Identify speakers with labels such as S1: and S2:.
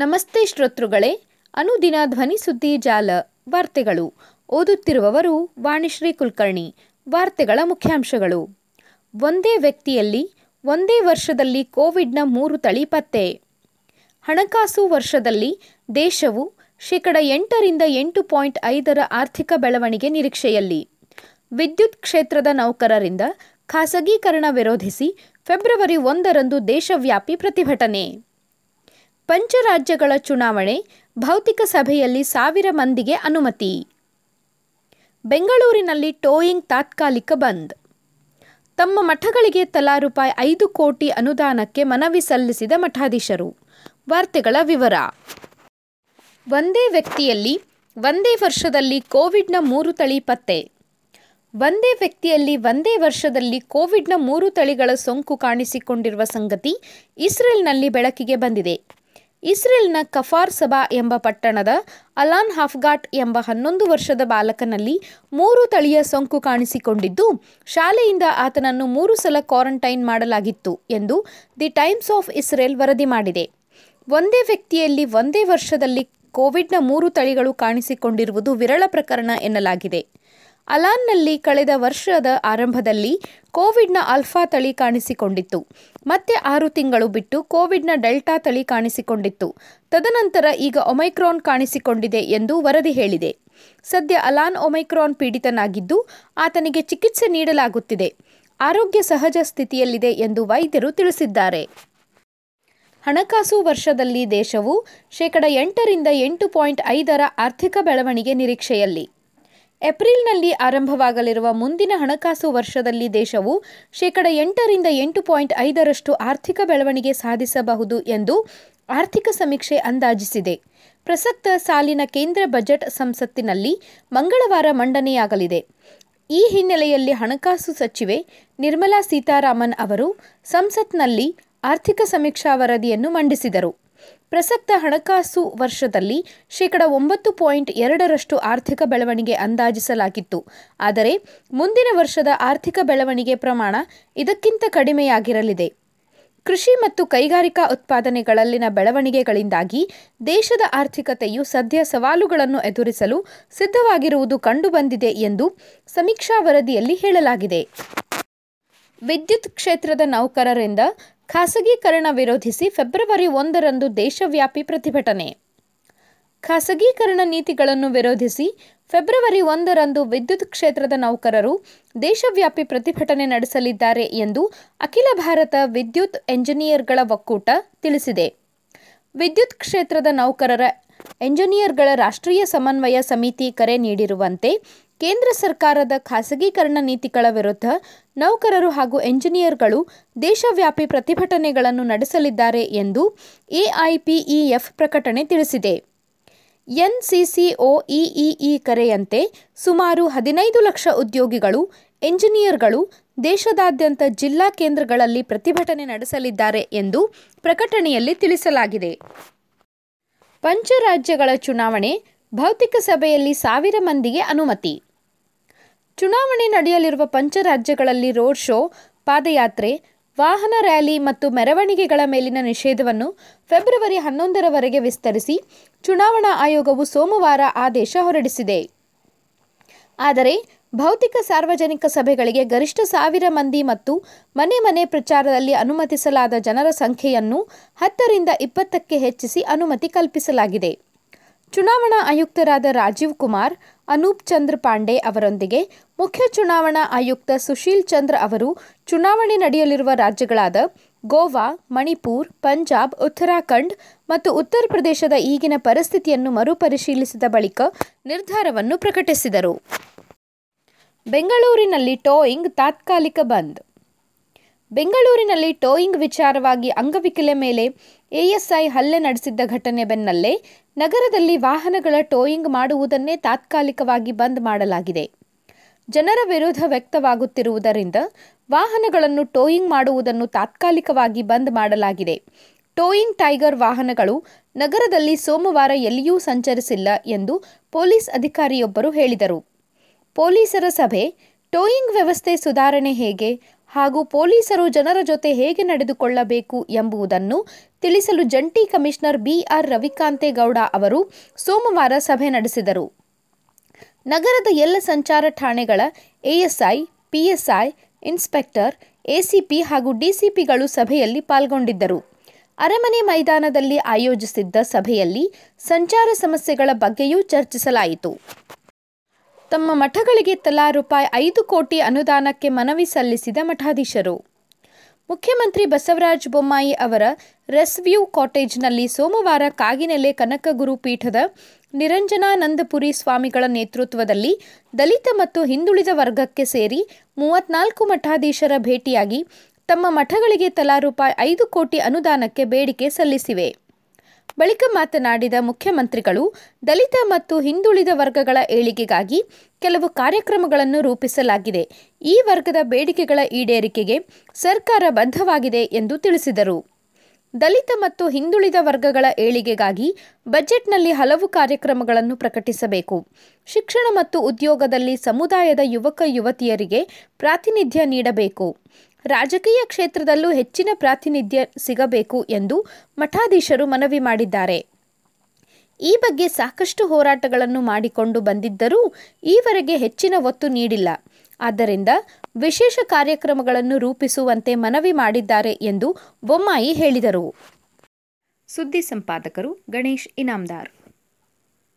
S1: ನಮಸ್ತೆ ಶ್ರೋತೃಗಳೇ, ಅನುದಿನ ಧ್ವನಿ ಸುದ್ದಿ ಜಾಲ, ವಾರ್ತೆಗಳು. ಓದುತ್ತಿರುವವರು ವಾಣಿಶ್ರೀ ಕುಲಕರ್ಣಿ, ವಾರ್ತೆಗಳ ಮುಖ್ಯಾಂಶಗಳು. ಒಂದೇ ವ್ಯಕ್ತಿಯಲ್ಲಿ ಒಂದೇ ವರ್ಷದಲ್ಲಿ ಕೋವಿಡ್ನ ಮೂರು ತಳಿ ಪತ್ತೆ. ಹಣಕಾಸು ವರ್ಷದಲ್ಲಿ ದೇಶವು ಶೇಕಡ ಎಂಟರಿಂದ ಎಂಟು ಪಾಯಿಂಟ್ ಐದರ ಆರ್ಥಿಕ ಬೆಳವಣಿಗೆ ನಿರೀಕ್ಷೆಯಲ್ಲಿ. ವಿದ್ಯುತ್ ಕ್ಷೇತ್ರದ ನೌಕರರಿಂದ ಖಾಸಗೀಕರಣ ವಿರೋಧಿಸಿ ಫೆಬ್ರವರಿ ಒಂದರಂದು ದೇಶವ್ಯಾಪಿ ಪ್ರತಿಭಟನೆ. ಪಂಚರಾಜ್ಯಗಳ ಚುನಾವಣೆ ಭೌತಿಕ ಸಭೆಯಲ್ಲಿ ಸಾವಿರ ಮಂದಿಗೆ ಅನುಮತಿ. ಬೆಂಗಳೂರಿನಲ್ಲಿ ಟೋಯಿಂಗ್ ತಾತ್ಕಾಲಿಕ ಬಂದ್. ತಮ್ಮ ಮಠಗಳಿಗೆ ತಲಾ ರೂಪಾಯಿ ಐದು ಕೋಟಿ ಅನುದಾನಕ್ಕೆ ಮನವಿ ಸಲ್ಲಿಸಿದ ಮಠಾಧೀಶರು. ವಾರ್ತೆಗಳ ವಿವರ. ಒಂದೇ ವ್ಯಕ್ತಿಯಲ್ಲಿ ಒಂದೇ ವರ್ಷದಲ್ಲಿ ಕೋವಿಡ್ನ ಮೂರು ತಳಿ ಪತ್ತೆ. ಒಂದೇ ವ್ಯಕ್ತಿಯಲ್ಲಿ ಒಂದೇ ವರ್ಷದಲ್ಲಿ ಕೋವಿಡ್ನ ಮೂರು ತಳಿಗಳ ಸೋಂಕು ಕಾಣಿಸಿಕೊಂಡಿರುವ ಸಂಗತಿ ಇಸ್ರೇಲ್ನಲ್ಲಿ ಬೆಳಕಿಗೆ ಬಂದಿದೆ. ಇಸ್ರೇಲ್ನ ಕಫಾರ್ ಸಬಾ ಎಂಬ ಪಟ್ಟಣದ ಅಲಾನ್ ಹಾಫ್ಗಾಟ್ ಎಂಬ ಹನ್ನೊಂದು ವರ್ಷದ ಬಾಲಕನಲ್ಲಿ ಮೂರು ತಳಿಯ ಸೋಂಕು ಕಾಣಿಸಿಕೊಂಡಿದ್ದು, ಶಾಲೆಯಿಂದ ಆತನನ್ನು ಮೂರು ಸಲ ಕ್ವಾರಂಟೈನ್ ಮಾಡಲಾಗಿತ್ತು ಎಂದು ದಿ ಟೈಮ್ಸ್ ಆಫ್ ಇಸ್ರೇಲ್ ವರದಿ ಮಾಡಿದೆ. ಒಂದೇ ವ್ಯಕ್ತಿಯಲ್ಲಿ ಒಂದೇ ವರ್ಷದಲ್ಲಿ ಕೋವಿಡ್ನ ಮೂರು ತಳಿಗಳು ಕಾಣಿಸಿಕೊಂಡಿರುವುದು ವಿರಳ ಪ್ರಕರಣ ಎನ್ನಲಾಗಿದೆ. ಅಲಾನ್ನಲ್ಲಿ ಕಳೆದ ವರ್ಷದ ಆರಂಭದಲ್ಲಿ ಕೋವಿಡ್ನ ಆಲ್ಫಾ ತಳಿ ಕಾಣಿಸಿಕೊಂಡಿತ್ತು. ಮತ್ತೆ ಆರು ತಿಂಗಳು ಬಿಟ್ಟು ಕೋವಿಡ್ನ ಡೆಲ್ಟಾ ತಳಿ ಕಾಣಿಸಿಕೊಂಡಿತ್ತು. ತದನಂತರ ಈಗ ಒಮೈಕ್ರಾನ್ ಕಾಣಿಸಿಕೊಂಡಿದೆ ಎಂದು ವರದಿ ಹೇಳಿದೆ. ಸದ್ಯ ಅಲಾನ್ ಒಮೈಕ್ರಾನ್ ಪೀಡಿತನಾಗಿದ್ದು ಆತನಿಗೆ ಚಿಕಿತ್ಸೆ ನೀಡಲಾಗುತ್ತಿದೆ. ಆರೋಗ್ಯ ಸಹಜ ಸ್ಥಿತಿಯಲ್ಲಿದೆ ಎಂದು ವೈದ್ಯರು ತಿಳಿಸಿದ್ದಾರೆ. ಹಣಕಾಸು ವರ್ಷದಲ್ಲಿ ದೇಶವು ಶೇಕಡ ಎಂಟರಿಂದ ಎಂಟು ಪಾಯಿಂಟ್ ಐದರ ಆರ್ಥಿಕ ಬೆಳವಣಿಗೆ ನಿರೀಕ್ಷೆಯಲ್ಲಿ. ಏಪ್ರಿಲ್ನಲ್ಲಿ ಆರಂಭವಾಗಲಿರುವ ಮುಂದಿನ ಹಣಕಾಸು ವರ್ಷದಲ್ಲಿ ದೇಶವು ಶೇಕಡ ಎಂಟರಿಂದ ಎಂಟು ಪಾಯಿಂಟ್ ಐದರಷ್ಟು ಆರ್ಥಿಕ ಬೆಳವಣಿಗೆ ಸಾಧಿಸಬಹುದು ಎಂದು ಆರ್ಥಿಕ ಸಮೀಕ್ಷೆ ಅಂದಾಜಿಸಿದೆ. ಪ್ರಸಕ್ತ ಸಾಲಿನ ಕೇಂದ್ರ ಬಜೆಟ್ ಸಂಸತ್ತಿನಲ್ಲಿ ಮಂಗಳವಾರ ಮಂಡನೆಯಾಗಲಿದೆ. ಈ ಹಿನ್ನೆಲೆಯಲ್ಲಿ ಹಣಕಾಸು ಸಚಿವೆ ನಿರ್ಮಲಾ ಸೀತಾರಾಮನ್ ಅವರು ಸಂಸತ್ನಲ್ಲಿ ಆರ್ಥಿಕ ಸಮೀಕ್ಷಾ ವರದಿಯನ್ನು ಮಂಡಿಸಿದರು. ಪ್ರಸಕ್ತ ಹಣಕಾಸು ವರ್ಷದಲ್ಲಿ ಶೇಕಡ ಒಂಬತ್ತು ಪಾಯಿಂಟ್ ಎರಡರಷ್ಟು ಆರ್ಥಿಕ ಬೆಳವಣಿಗೆ ಅಂದಾಜಿಸಲಾಗಿತ್ತು. ಆದರೆ ಮುಂದಿನ ವರ್ಷದ ಆರ್ಥಿಕ ಬೆಳವಣಿಗೆ ಪ್ರಮಾಣ ಇದಕ್ಕಿಂತ ಕಡಿಮೆಯಾಗಿರಲಿದೆ. ಕೃಷಿ ಮತ್ತು ಕೈಗಾರಿಕಾ ಉತ್ಪಾದನೆಗಳಲ್ಲಿನ ಬೆಳವಣಿಗೆಗಳಿಂದಾಗಿ ದೇಶದ ಆರ್ಥಿಕತೆಯು ಸದ್ಯ ಸವಾಲುಗಳನ್ನು ಎದುರಿಸಲು ಸಿದ್ಧವಾಗಿರುವುದು ಕಂಡುಬಂದಿದೆ ಎಂದು ಸಮೀಕ್ಷಾ ವರದಿಯಲ್ಲಿ ಹೇಳಲಾಗಿದೆ. ವಿದ್ಯುತ್ ಕ್ಷೇತ್ರದ ನೌಕರರಿಂದ ಖಾಸಗೀಕರಣ ವಿರೋಧಿಸಿ ಫೆಬ್ರವರಿ ಒಂದರಂದು ದೇಶವ್ಯಾಪಿ ಪ್ರತಿಭಟನೆ. ಖಾಸಗೀಕರಣ ನೀತಿಗಳನ್ನು ವಿರೋಧಿಸಿ ಫೆಬ್ರವರಿ ಒಂದರಂದು ವಿದ್ಯುತ್ ಕ್ಷೇತ್ರದ ನೌಕರರು ದೇಶವ್ಯಾಪಿ ಪ್ರತಿಭಟನೆ ನಡೆಸಲಿದ್ದಾರೆ ಎಂದು ಅಖಿಲ ಭಾರತ ವಿದ್ಯುತ್ ಎಂಜಿನಿಯರ್ಗಳ ಒಕ್ಕೂಟ ತಿಳಿಸಿದೆ. ವಿದ್ಯುತ್ ಕ್ಷೇತ್ರದ ನೌಕರರ, ಎಂಜಿನಿಯರ್ಗಳ ರಾಷ್ಟ್ರೀಯ ಸಮನ್ವಯ ಸಮಿತಿ ಕರೆ ನೀಡಿರುವಂತೆ ಕೇಂದ್ರ ಸರ್ಕಾರದ ಖಾಸಗೀಕರಣ ನೀತಿಗಳ ವಿರುದ್ಧ ನೌಕರರು ಹಾಗೂ ಎಂಜಿನಿಯರ್ಗಳು ದೇಶವ್ಯಾಪಿ ಪ್ರತಿಭಟನೆಗಳನ್ನು ನಡೆಸಲಿದ್ದಾರೆ ಎಂದು ಎಐಪಿಇಎಫ್ ಪ್ರಕಟಣೆ ತಿಳಿಸಿದೆ. ಎನ್ಸಿಸಿಒಇಇ ಕರೆಯಂತೆ ಸುಮಾರು ಹದಿನೈದು ಲಕ್ಷ ಉದ್ಯೋಗಿಗಳು, ಎಂಜಿನಿಯರ್ಗಳು ದೇಶದಾದ್ಯಂತ ಜಿಲ್ಲಾ ಕೇಂದ್ರಗಳಲ್ಲಿ ಪ್ರತಿಭಟನೆ ನಡೆಸಲಿದ್ದಾರೆ ಎಂದು ಪ್ರಕಟಣೆಯಲ್ಲಿ ತಿಳಿಸಲಾಗಿದೆ. ಪಂಚರಾಜ್ಯಗಳ ಚುನಾವಣೆ ಭೌತಿಕ ಸಭೆಯಲ್ಲಿ ಸಾವಿರ ಮಂದಿಗೆ ಅನುಮತಿ. ಚುನಾವಣೆ ನಡೆಯಲಿರುವ ಪಂಚರಾಜ್ಯಗಳಲ್ಲಿ ರೋಡ್ ಶೋ, ಪಾದಯಾತ್ರೆ, ವಾಹನ ರ್ಯಾಲಿ ಮತ್ತು ಮೆರವಣಿಗೆಗಳ ಮೇಲಿನ ನಿಷೇಧವನ್ನು ಫೆಬ್ರವರಿ ಹನ್ನೊಂದರವರೆಗೆ ವಿಸ್ತರಿಸಿ ಚುನಾವಣಾ ಆಯೋಗವು ಸೋಮವಾರ ಆದೇಶ ಹೊರಡಿಸಿದೆ. ಆದರೆ, ಭೌತಿಕ ಸಾರ್ವಜನಿಕ ಸಭೆಗಳಿಗೆ ಗರಿಷ್ಠ ಸಾವಿರ ಮಂದಿ ಮತ್ತು ಮನೆ ಮನೆ ಪ್ರಚಾರದಲ್ಲಿ ಅನುಮತಿಸಲಾದ ಜನರ ಸಂಖ್ಯೆಯನ್ನು ಹತ್ತರಿಂದ ಇಪ್ಪತ್ತಕ್ಕೆ ಹೆಚ್ಚಿಸಿ ಅನುಮತಿ ಕಲ್ಪಿಸಲಾಗಿದೆ. ಚುನಾವಣಾ ಆಯುಕ್ತರಾದ ರಾಜೀವ್ ಕುಮಾರ್, ಅನೂಪ್ ಚಂದ್ರ ಪಾಂಡೆ ಅವರೊಂದಿಗೆ ಮುಖ್ಯ ಚುನಾವಣಾ ಆಯುಕ್ತ ಸುಶೀಲ್ ಚಂದ್ರ ಅವರು ಚುನಾವಣೆ ನಡೆಯಲಿರುವ ರಾಜ್ಯಗಳಾದ ಗೋವಾ, ಮಣಿಪುರ್, ಪಂಜಾಬ್, ಉತ್ತರಾಖಂಡ್ ಮತ್ತು ಉತ್ತರ ಪ್ರದೇಶದ ಈಗಿನ ಪರಿಸ್ಥಿತಿಯನ್ನು ಮರುಪರಿಶೀಲಿಸಿದ ಬಳಿಕ ನಿರ್ಧಾರವನ್ನು ಪ್ರಕಟಿಸಿದರು. ಬೆಂಗಳೂರಿನಲ್ಲಿ ಟೋಯಿಂಗ್ ತಾತ್ಕಾಲಿಕ ಬಂದ್ ಬೆಂಗಳೂರಿನಲ್ಲಿ ಟೋಯಿಂಗ್ ವಿಚಾರವಾಗಿ ಅಂಗವಿಕಲೆ ಮೇಲೆ ಎಎಸ್ಐ ಹಲ್ಲೆ ನಡೆಸಿದ್ದ ಘಟನೆ ಬೆನ್ನಲ್ಲೇ ನಗರದಲ್ಲಿ ವಾಹನಗಳ ಟೋಯಿಂಗ್ ಮಾಡುವುದನ್ನೇ ತಾತ್ಕಾಲಿಕವಾಗಿ ಬಂದ್ ಮಾಡಲಾಗಿದೆ. ಜನರ ವಿರೋಧ ವ್ಯಕ್ತವಾಗುತ್ತಿರುವುದರಿಂದ ವಾಹನಗಳನ್ನು ಟೋಯಿಂಗ್ ಮಾಡುವುದನ್ನು ತಾತ್ಕಾಲಿಕವಾಗಿ ಬಂದ್ ಮಾಡಲಾಗಿದೆ. ಟೋಯಿಂಗ್ ಟೈಗರ್ ವಾಹನಗಳು ನಗರದಲ್ಲಿ ಸೋಮವಾರ ಎಲ್ಲಿಯೂ ಸಂಚರಿಸಿಲ್ಲ ಎಂದು ಪೊಲೀಸ್ ಅಧಿಕಾರಿಯೊಬ್ಬರು ಹೇಳಿದರು. ಪೊಲೀಸರ ಸಭೆ, ಟೋಯಿಂಗ್ ವ್ಯವಸ್ಥೆ ಸುಧಾರಣೆ ಹೇಗೆ ಹಾಗೂ ಪೊಲೀಸರು ಜನರ ಜೊತೆ ಹೇಗೆ ನಡೆದುಕೊಳ್ಳಬೇಕು ಎಂಬುದನ್ನು ತಿಳಿಸಲು ಜಂಟಿ ಕಮಿಷನರ್ ಬಿಆರ್ ರವಿಕಾಂತೇಗೌಡ ಅವರು ಸೋಮವಾರ ಸಭೆ ನಡೆಸಿದರು. ನಗರದ ಎಲ್ಲ ಸಂಚಾರ ಠಾಣೆಗಳ ಎಎಸ್ಐ, ಪಿಎಸ್ಐ, ಇನ್ಸ್ಪೆಕ್ಟರ್, ಎಸಿಪಿ ಹಾಗೂ ಡಿಸಿಪಿಗಳು ಸಭೆಯಲ್ಲಿ ಪಾಲ್ಗೊಂಡಿದ್ದರು. ಅರಮನೆ ಮೈದಾನದಲ್ಲಿ ಆಯೋಜಿಸಿದ್ದ ಸಭೆಯಲ್ಲಿ ಸಂಚಾರ ಸಮಸ್ಯೆಗಳ ಬಗ್ಗೆಯೂ ಚರ್ಚಿಸಲಾಯಿತು. ತಮ್ಮ ಮಠಗಳಿಗೆ ತಲಾ ರೂಪಾಯಿ ಐದು ಕೋಟಿ ಅನುದಾನಕ್ಕೆ ಮನವಿ ಸಲ್ಲಿಸಿದ ಮಠಾಧೀಶರು. ಮುಖ್ಯಮಂತ್ರಿ ಬಸವರಾಜ ಬೊಮ್ಮಾಯಿ ಅವರ ರೆಸ್ವ್ಯೂ ಕಾಟೇಜ್ನಲ್ಲಿ ಸೋಮವಾರ ಕಾಗಿನೆಲೆ ಕನಕಗುರು ಪೀಠದ ನಿರಂಜನಾನಂದಪುರಿ ಸ್ವಾಮಿಗಳ ನೇತೃತ್ವದಲ್ಲಿ ದಲಿತ ಮತ್ತು ಹಿಂದುಳಿದ ವರ್ಗಕ್ಕೆ ಸೇರಿ ಮೂವತ್ನಾಲ್ಕು ಮಠಾಧೀಶರ ಭೇಟಿಯಾಗಿ ತಮ್ಮ ಮಠಗಳಿಗೆ ತಲಾ ರೂಪಾಯಿ ಐದು ಕೋಟಿ ಅನುದಾನಕ್ಕೆ ಬೇಡಿಕೆ ಸಲ್ಲಿಸಿವೆ. ಬಳಿಕ ಮಾತನಾಡಿದ ಮುಖ್ಯಮಂತ್ರಿಗಳು, ದಲಿತ ಮತ್ತು ಹಿಂದುಳಿದ ವರ್ಗಗಳ ಏಳಿಗೆಗಾಗಿ ಕೆಲವು ಕಾರ್ಯಕ್ರಮಗಳನ್ನು ರೂಪಿಸಲಾಗಿದೆ. ಈ ವರ್ಗದ ಬೇಡಿಕೆಗಳ ಈಡೇರಿಕೆಗೆ ಸರ್ಕಾರ ಬದ್ಧವಾಗಿದೆ ಎಂದು ತಿಳಿಸಿದರು. ದಲಿತ ಮತ್ತು ಹಿಂದುಳಿದ ವರ್ಗಗಳ ಏಳಿಗೆಗಾಗಿ ಬಜೆಟ್ನಲ್ಲಿ ಹಲವು ಕಾರ್ಯಕ್ರಮಗಳನ್ನು ಪ್ರಕಟಿಸಬೇಕು. ಶಿಕ್ಷಣ ಮತ್ತು ಉದ್ಯೋಗದಲ್ಲಿ ಸಮುದಾಯದ ಯುವಕ ಯುವತಿಯರಿಗೆ ಪ್ರಾತಿನಿಧ್ಯ ನೀಡಬೇಕು. ರಾಜಕೀಯ ಕ್ಷೇತ್ರದಲ್ಲೂ ಹೆಚ್ಚಿನ ಪ್ರಾತಿನಿಧ್ಯ ಸಿಗಬೇಕು ಎಂದು ಮಠಾಧೀಶರು ಮನವಿ ಮಾಡಿದ್ದಾರೆ. ಈ ಬಗ್ಗೆ ಸಾಕಷ್ಟು ಹೋರಾಟಗಳನ್ನು ಮಾಡಿಕೊಂಡು ಬಂದಿದ್ದರೂ ಈವರೆಗೆ ಹೆಚ್ಚಿನ ಒತ್ತು ನೀಡಿಲ್ಲ. ಆದ್ದರಿಂದ ವಿಶೇಷ ಕಾರ್ಯಕ್ರಮಗಳನ್ನು ರೂಪಿಸುವಂತೆ ಮನವಿ ಮಾಡಿದ್ದಾರೆ ಎಂದು ಬೊಮ್ಮಾಯಿ ಹೇಳಿದರು. ಸುದ್ದಿ ಸಂಪಾದಕರು ಗಣೇಶ್ ಇನಾಮ್ದಾರ್.